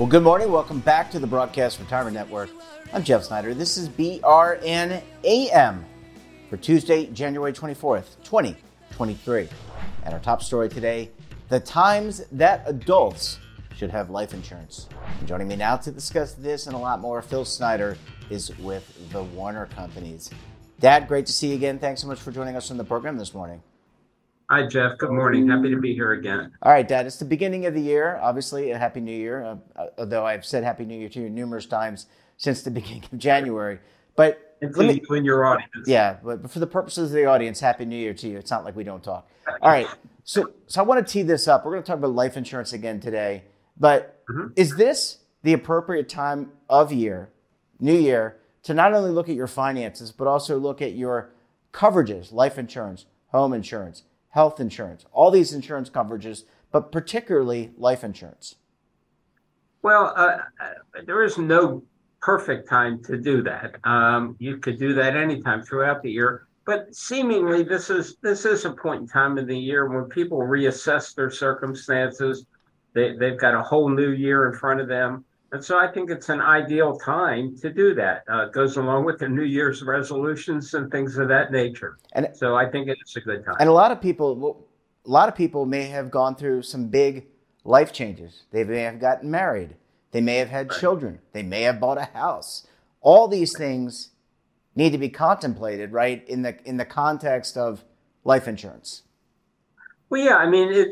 Well, good morning. Welcome back to the Broadcast Retirement Network. I'm Jeff Snyder. This is BRN AM for Tuesday, January 24th, 2023. And our top story today the times that adults should have life insurance. And joining me now to discuss this and a lot more, Phil Snyder is with the Warner Companies. Dad, great to see you again. Thanks so much for joining us on the program this morning. Hi, Jeff. Good morning. Happy to be here again. All right, Dad. It's the beginning of the year. Obviously, a Happy New Year. Uh, although I've said Happy New Year to you numerous times since the beginning of January. But and to me, you and your audience. Yeah, but for the purposes of the audience, Happy New Year to you. It's not like we don't talk. All right. So, so I want to tee this up. We're going to talk about life insurance again today. But mm-hmm. is this the appropriate time of year, New Year, to not only look at your finances, but also look at your coverages, life insurance, home insurance, health insurance, all these insurance coverages, but particularly life insurance? Well, uh, uh, there is no perfect time to do that. Um, you could do that anytime throughout the year, but seemingly this is this is a point in time in the year when people reassess their circumstances. They, they've got a whole new year in front of them. And so I think it's an ideal time to do that. Uh, it goes along with the New Year's resolutions and things of that nature. And so I think it's a good time. And a lot of people, a lot of people may have gone through some big life changes. They may have gotten married. They may have had children. They may have bought a house. All these things need to be contemplated, right, in the in the context of life insurance. Well, yeah, I mean, it,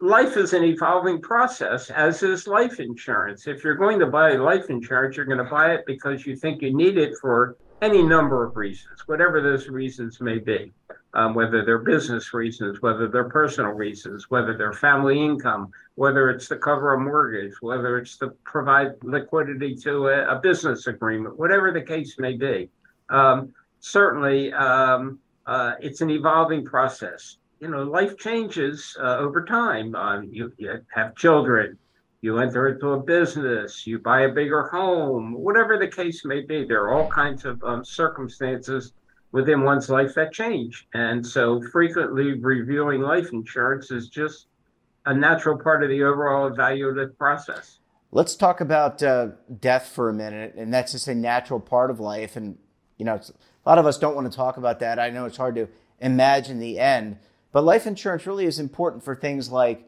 life is an evolving process, as is life insurance. If you're going to buy life insurance, you're going to buy it because you think you need it for any number of reasons, whatever those reasons may be, um, whether they're business reasons, whether they're personal reasons, whether they're family income, whether it's to cover a mortgage, whether it's to provide liquidity to a, a business agreement, whatever the case may be. Um, certainly, um, uh, it's an evolving process you know, life changes uh, over time. Um, you, you have children, you enter into a business, you buy a bigger home, whatever the case may be. There are all kinds of um, circumstances within one's life that change. And so frequently reviewing life insurance is just a natural part of the overall evaluative process. Let's talk about uh, death for a minute. And that's just a natural part of life. And, you know, a lot of us don't want to talk about that. I know it's hard to imagine the end. But life insurance really is important for things like,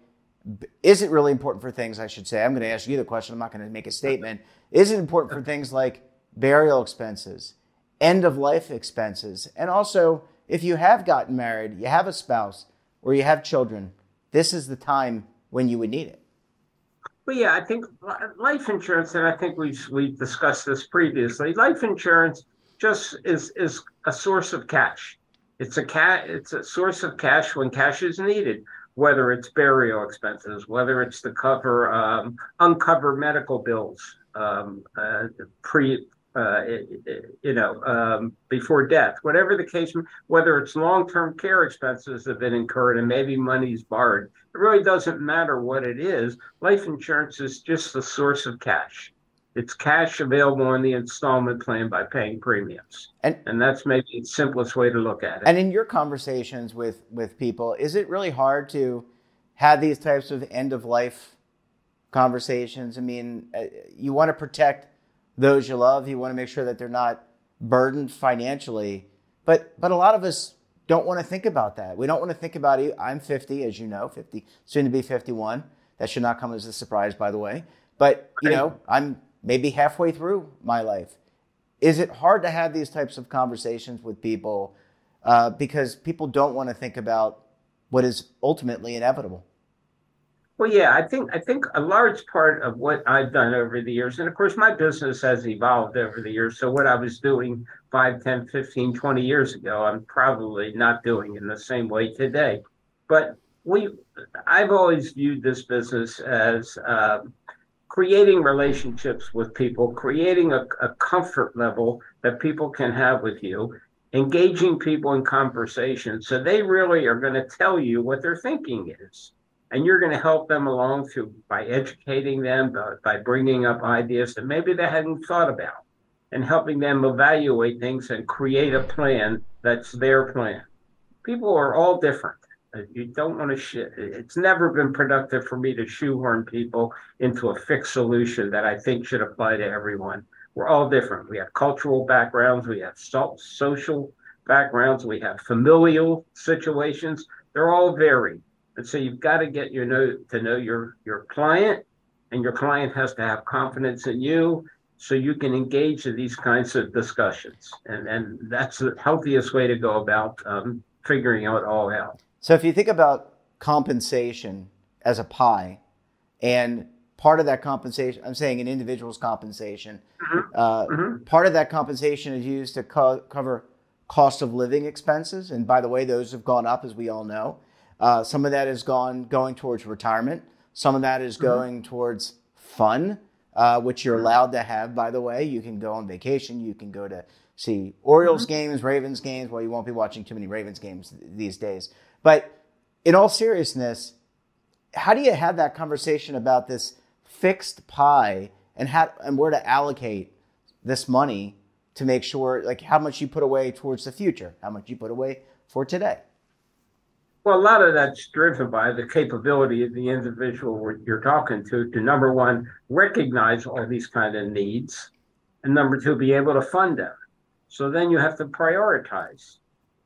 is it really important for things, I should say? I'm going to ask you the question. I'm not going to make a statement. Is it important for things like burial expenses, end of life expenses, and also if you have gotten married, you have a spouse, or you have children, this is the time when you would need it. Well, yeah, I think life insurance, and I think we've we've discussed this previously. Life insurance just is is a source of cash. It's a cat. It's a source of cash when cash is needed, whether it's burial expenses, whether it's to cover um, uncover medical bills, um, uh, pre, uh, you know, um, before death, whatever the case, whether it's long-term care expenses have been incurred and maybe money's borrowed. It really doesn't matter what it is. Life insurance is just the source of cash it's cash available in the installment plan by paying premiums. And, and that's maybe the simplest way to look at it. And in your conversations with, with people, is it really hard to have these types of end of life conversations? I mean, uh, you want to protect those you love, you want to make sure that they're not burdened financially. But, but a lot of us don't want to think about that. We don't want to think about it. I'm 50, as you know, 50, soon to be 51. That should not come as a surprise, by the way. But, you know, I'm maybe halfway through my life. Is it hard to have these types of conversations with people uh, because people don't want to think about what is ultimately inevitable? Well, yeah, I think I think a large part of what I've done over the years, and of course my business has evolved over the years. So what I was doing 5, 10, 15, 20 years ago, I'm probably not doing in the same way today. But we I've always viewed this business as um, creating relationships with people, creating a, a, comfort level that people can have with you, engaging people in conversation. So they really are going to tell you what their thinking is. And you're going to help them along through by educating them, by, by bringing up ideas that maybe they hadn't thought about and helping them evaluate things and create a plan that's their plan. People are all different. Uh, you don't want to. Sh- it's never been productive for me to shoehorn people into a fixed solution that I think should apply to everyone. We're all different. We have cultural backgrounds, we have so- social backgrounds, we have familial situations. They're all varied, so you've got to get your know to know your your client, and your client has to have confidence in you, so you can engage in these kinds of discussions. And and that's the healthiest way to go about um, figuring it all out. So if you think about compensation as a pie, and part of that compensation, I'm saying an individual's compensation, mm-hmm. Uh, mm-hmm. part of that compensation is used to co- cover cost of living expenses. And by the way, those have gone up, as we all know. Uh, some of that is gone going towards retirement. Some of that is mm-hmm. going towards fun, uh, which you're mm-hmm. allowed to have. By the way, you can go on vacation. You can go to see Orioles mm-hmm. games, Ravens games. Well, you won't be watching too many Ravens games these days. But in all seriousness, how do you have that conversation about this fixed pie and how and where to allocate this money to make sure like how much you put away towards the future, how much you put away for today? Well, a lot of that's driven by the capability of the individual you're talking to to number one recognize all these kind of needs, and number two be able to fund them. So then you have to prioritize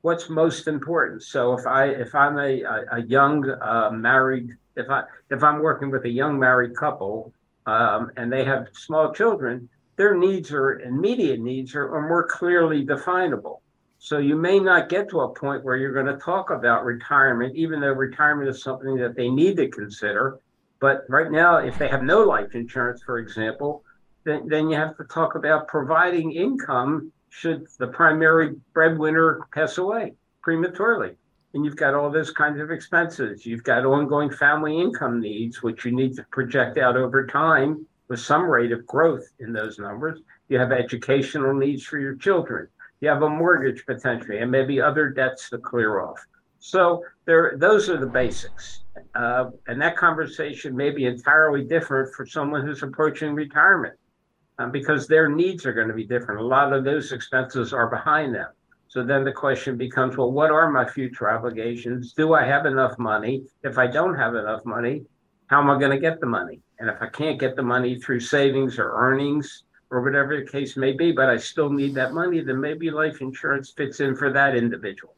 what's most important. So if I if I'm a a, young uh, married if I if I'm working with a young married couple um, and they have small children, their needs are immediate needs are, are more clearly definable. So you may not get to a point where you're going to talk about retirement, even though retirement is something that they need to consider. But right now, if they have no life insurance, for example, then, then you have to talk about providing income should the primary breadwinner pass away prematurely. And you've got all those kinds of expenses. You've got ongoing family income needs, which you need to project out over time with some rate of growth in those numbers. You have educational needs for your children. You have a mortgage potentially, and maybe other debts to clear off. So there, those are the basics. Uh, and that conversation may be entirely different for someone who's approaching retirement um, because their needs are going to be different. A lot of those expenses are behind them. So then the question becomes, well, what are my future obligations? Do I have enough money? If I don't have enough money, how am I going to get the money? And if I can't get the money through savings or earnings or whatever the case may be, but I still need that money, then maybe life insurance fits in for that individual.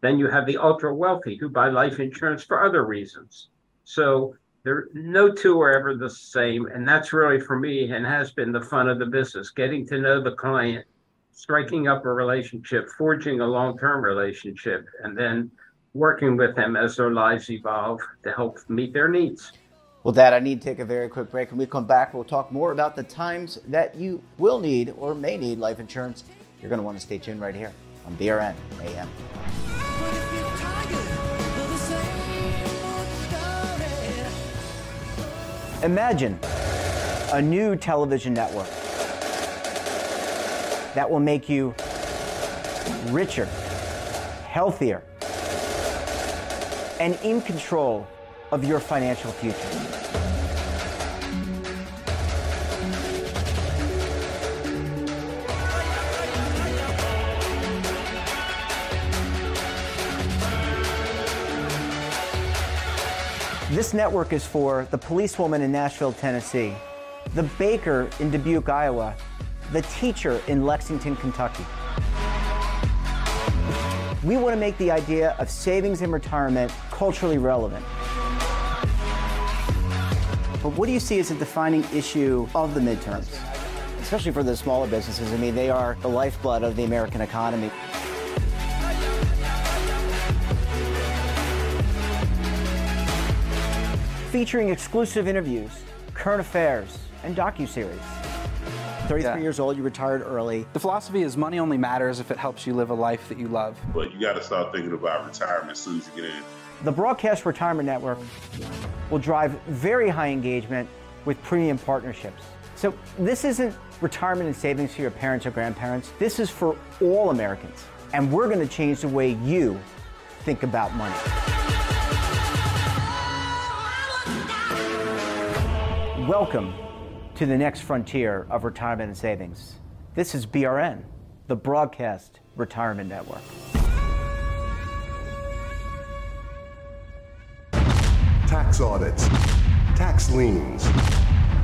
Then you have the ultra wealthy who buy life insurance for other reasons. So there no two are ever the same and that's really for me and has been the fun of the business getting to know the client striking up a relationship forging a long-term relationship and then working with them as their lives evolve to help meet their needs well dad i need to take a very quick break. When we come back we'll talk more about the times that you will need or may need life insurance. You're going to want to stay tuned right here on brn am Imagine a new television network that will make you richer, healthier, and in control of your financial future. This network is for the policewoman in Nashville, Tennessee, the baker in Dubuque, Iowa, the teacher in Lexington, Kentucky. We want to make the idea of savings and retirement culturally relevant. But what do you see as a defining issue of the midterms? Especially for the smaller businesses. I mean, they are the lifeblood of the American economy. featuring exclusive interviews, current affairs, and docu-series. 33 yeah. years old, you retired early. The philosophy is money only matters if it helps you live a life that you love. But you got to start thinking about retirement as soon as you get in. The Broadcast Retirement Network will drive very high engagement with premium partnerships. So this isn't retirement and savings for your parents or grandparents. This is for all Americans. and we're going to change the way you think about money. Welcome to the next frontier of retirement and savings. This is BRN, the Broadcast Retirement Network. Tax audits, tax liens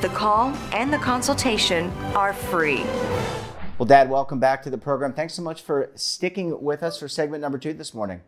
The call and the consultation are free. Well, Dad, welcome back to the program. Thanks so much for sticking with us for segment number two this morning.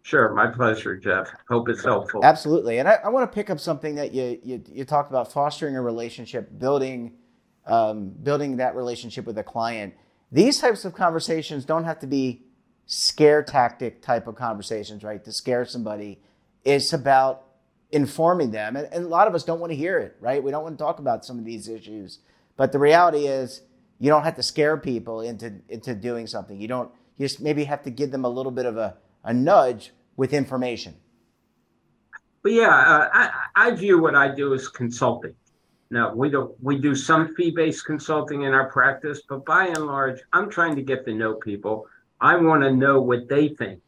Sure, my pleasure, Jeff. Hope it's helpful. Absolutely, and I, I want to pick up something that you, you, you talked about: fostering a relationship, building um, building that relationship with a client. These types of conversations don't have to be scare tactic type of conversations, right? To scare somebody, it's about informing them. And, and, a lot of us don't want to hear it, right? We don't want to talk about some of these issues. But the reality is, you don't have to scare people into, into doing something. You don't, you just maybe have to give them a little bit of a, a nudge with information. But yeah, uh, I, I view what I do as consulting. Now we don't we do some fee-based consulting in our practice, but by and large, I'm trying to get to know people. I want to know what they think.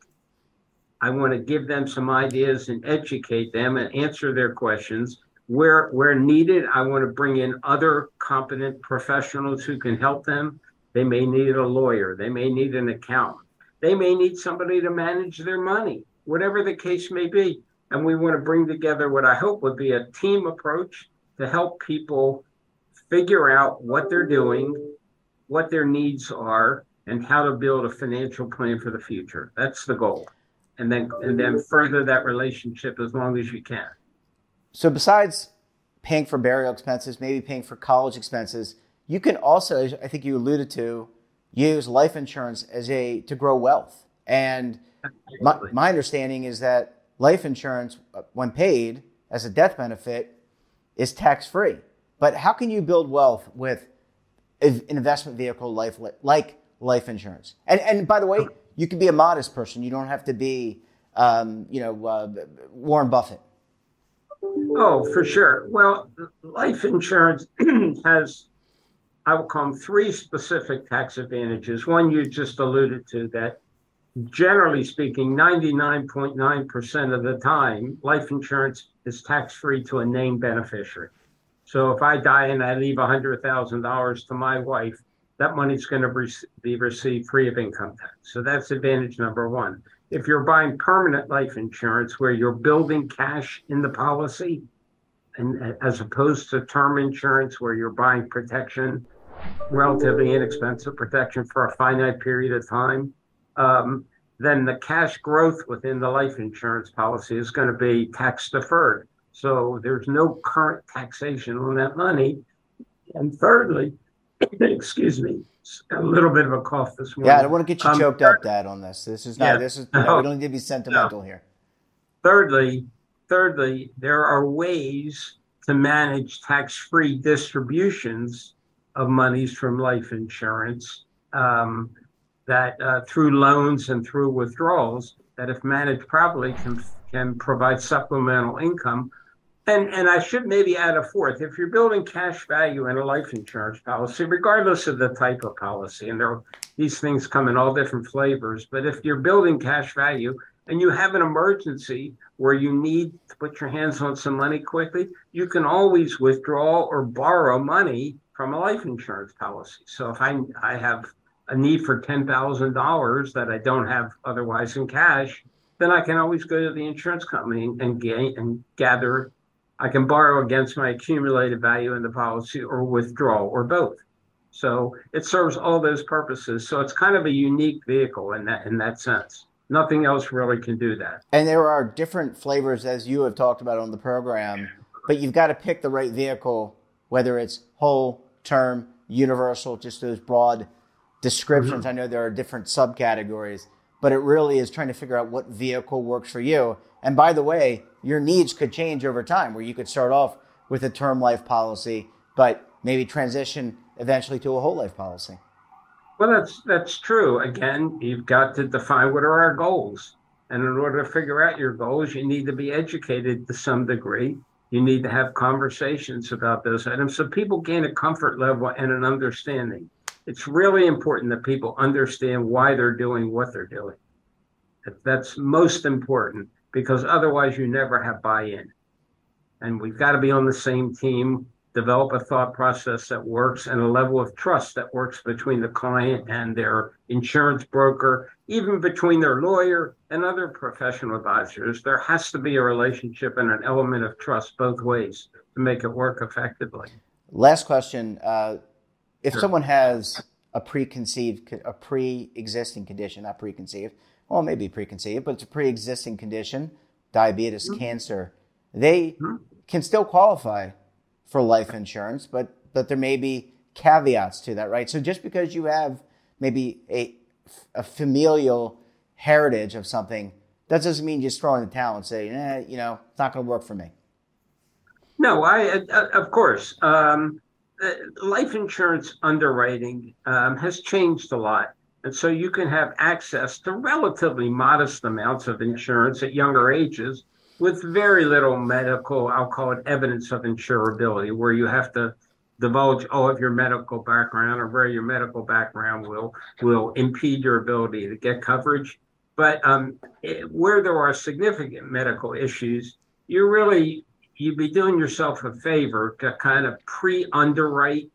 I want to give them some ideas and educate them and answer their questions. Where where needed, I want to bring in other competent professionals who can help them. They may need a lawyer, they may need an accountant, they may need somebody to manage their money, whatever the case may be. And we want to bring together what I hope would be a team approach to help people figure out what they're doing, what their needs are, and how to build a financial plan for the future. That's the goal and then and then further that relationship as long as you can. So besides paying for burial expenses, maybe paying for college expenses, you can also, I think you alluded to, use life insurance as a to grow wealth. And my, my understanding is that life insurance, uh, when paid as a death benefit, is tax free. But how can you build wealth with an investment vehicle life like life insurance? And and by the way, you can be a modest person. You don't have to be, um, you know, uh, Warren Buffett. Oh, for sure. Well, life insurance has, I will call them three specific tax advantages. One you just alluded to that generally speaking, 99.9% of the time, life insurance is tax free to a named beneficiary. So if I die and I leave $100,000 to my wife, that money's going to be received free of income tax. So that's advantage number one. If you're buying permanent life insurance where you're building cash in the policy, and as opposed to term insurance where you're buying protection, relatively inexpensive protection for a finite period of time, um, then the cash growth within the life insurance policy is going to be tax deferred. So there's no current taxation on that money. And thirdly, excuse me, a little bit of a cough this morning. Yeah, I don't want to get you Um, choked up, Dad, on this. This is not. Yeah. This is. No. we don't need to be sentimental here. Thirdly, thirdly, there are ways to manage tax-free distributions of monies from life insurance um, that uh, through loans and through withdrawals that, if managed properly, can can provide supplemental income. And and I should maybe add a fourth. If you're building cash value in a life insurance policy, regardless of the type of policy, and there these things come in all different flavors, but if you're building cash value and you have an emergency where you need to put your hands on some money quickly, you can always withdraw or borrow money from a life insurance policy. So if I I have a need for ten thousand dollars that I don't have otherwise in cash, then I can always go to the insurance company and gain and gather. I can borrow against my accumulated value in the policy or withdraw or both. So it serves all those purposes. So it's kind of a unique vehicle in that in that sense. Nothing else really can do that. And there are different flavors, as you have talked about on the program, but you've got to pick the right vehicle, whether it's whole, term, universal, just those broad descriptions. Mm-hmm. I know there are different subcategories, but it really is trying to figure out what vehicle works for you. And by the way, your needs could change over time, where you could start off with a term life policy, but maybe transition eventually to a whole life policy. Well, that's that's true. Again, you've got to define what are our goals, and in order to figure out your goals, you need to be educated to some degree. You need to have conversations about those items so people gain a comfort level and an understanding. It's really important that people understand why they're doing what they're doing. That's most important because otherwise you never have buy-in. And we've got to be on the same team develop a thought process that works and a level of trust that works between the client and their insurance broker, even between their lawyer and other professional advisors. There has to be a relationship and an element of trust both ways to make it work effectively. Last question. Uh, if Sure. someone has a preconceived, a pre-existing condition, not preconceived, well, maybe preconceived, but it's a pre-existing condition, diabetes, cancer, they Mhm. can still qualify for life insurance, but but there may be caveats to that, right? So just because you have maybe a a familial heritage of something, that doesn't mean you just throw in the towel and say, eh, you know, it's not going to work for me. No, I uh, of course. Um, uh, life insurance underwriting um, has changed a lot, and so you can have access to relatively modest amounts of insurance at younger ages with very little medical, I'll call it evidence of insurability, where you have to divulge all of your medical background or where your medical background will will impede your ability to get coverage. But um, it, where there are significant medical issues, you really you'd be doing yourself a favor to kind of pre-underwrite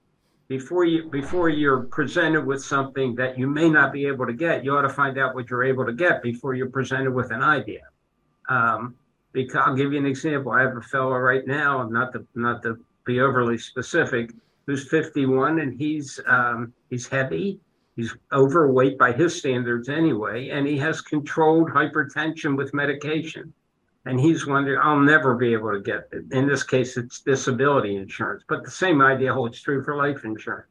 before you before you're presented with something that you may not be able to get. You ought to find out what you're able to get before you're presented with an idea. Um, because I'll give you an example. I have a fellow right now, not to not to be overly specific, who's 51 and he's um, he's heavy. He's overweight by his standards anyway, and he has controlled hypertension with medication. And he's wondering, I'll never be able to get it. In this case, it's disability insurance, but the same idea holds true for life insurance.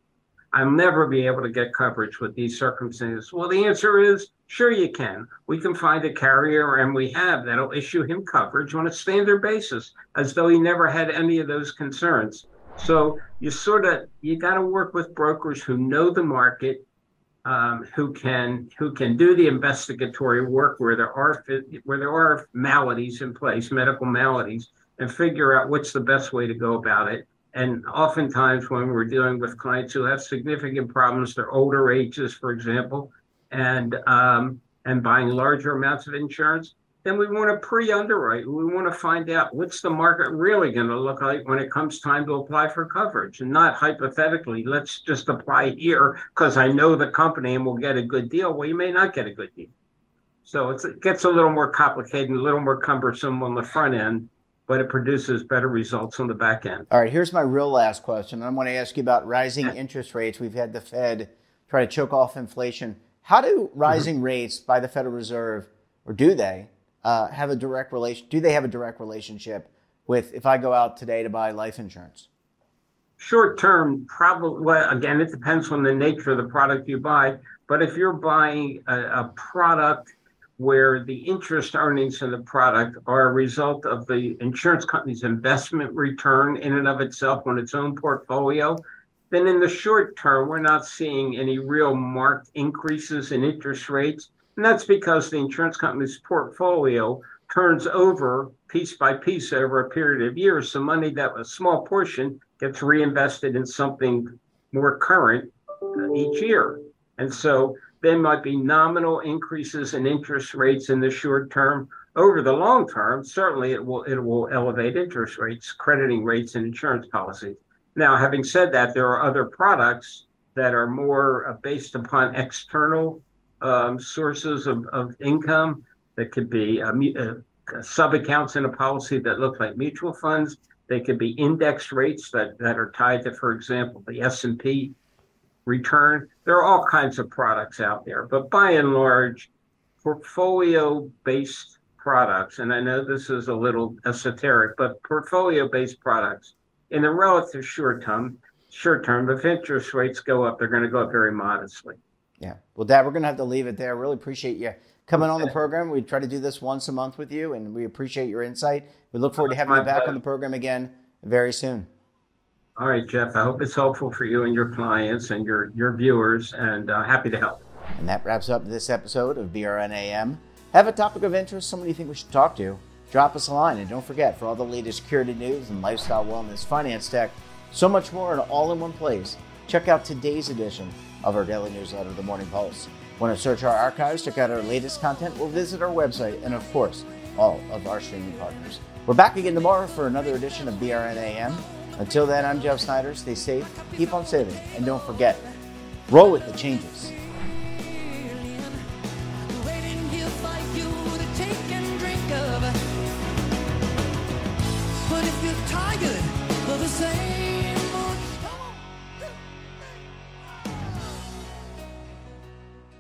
I'll never be able to get coverage with these circumstances. Well, the answer is sure you can. We can find a carrier, and we have that'll issue him coverage on a standard basis, as though he never had any of those concerns. So you sort of you got to work with brokers who know the market, um, who can who can do the investigatory work where there are where there are maladies in place, medical maladies, and figure out what's the best way to go about it. And oftentimes, when we're dealing with clients who have significant problems, they're older ages, for example, and um, and buying larger amounts of insurance, then we want to pre-underwrite. We want to find out what's the market really going to look like when it comes time to apply for coverage, and not hypothetically, let's just apply here because I know the company and we'll get a good deal. Well, you may not get a good deal. So it's, it gets a little more complicated, and a little more cumbersome on the front end, but it produces better results on the back end. All right, here's my real last question. I want to ask you about rising interest rates. We've had the Fed try to choke off inflation. How do rising mm-hmm. rates by the Federal Reserve, or do they, uh, have a direct relation? Do they have a direct relationship with if I go out today to buy life insurance? Short term, probably, well, again, it depends on the nature of the product you buy. But if you're buying a, a product where the interest earnings in the product are a result of the insurance company's investment return in and of itself on its own portfolio, then in the short term, we're not seeing any real marked increases in interest rates. And that's because the insurance company's portfolio turns over piece by piece over a period of years. So money that was a small portion gets reinvested in something more current each year. And so there might be nominal increases in interest rates in the short term. Over the long term, certainly it will it will elevate interest rates, crediting rates, and insurance policies. Now, having said that, there are other products that are more uh, based upon external um, sources of, of income that could be uh, uh, sub accounts in a policy that look like mutual funds. They could be index rates that, that are tied to, for example, the S and P return. There are all kinds of products out there, but by and large, portfolio based products, and I know this is a little esoteric, but portfolio based products in the relative short term, short term, if interest rates go up, they're going to go up very modestly. Yeah. Well, Dad, we're going to have to leave it there. Really appreciate you coming on the program. We try to do this once a month with you, and we appreciate your insight. We look forward to having you back on the program again very soon. All right, Jeff. I hope it's helpful for you and your clients and your your viewers, and uh, happy to help. And that wraps up this episode of BRNAM. Have a topic of interest, someone you think we should talk to? Drop us a line, and don't forget for all the latest security news and lifestyle wellness, finance tech, so much more, and all in one place. Check out today's edition of our daily newsletter, The Morning Pulse. Want to search our archives, check out our latest content, or visit our website, and of course, all of our streaming partners. We're back again tomorrow for another edition of BRNAM. Until then, I'm Jeff Snyder. Stay safe, keep on saving, and don't forget, roll with the changes.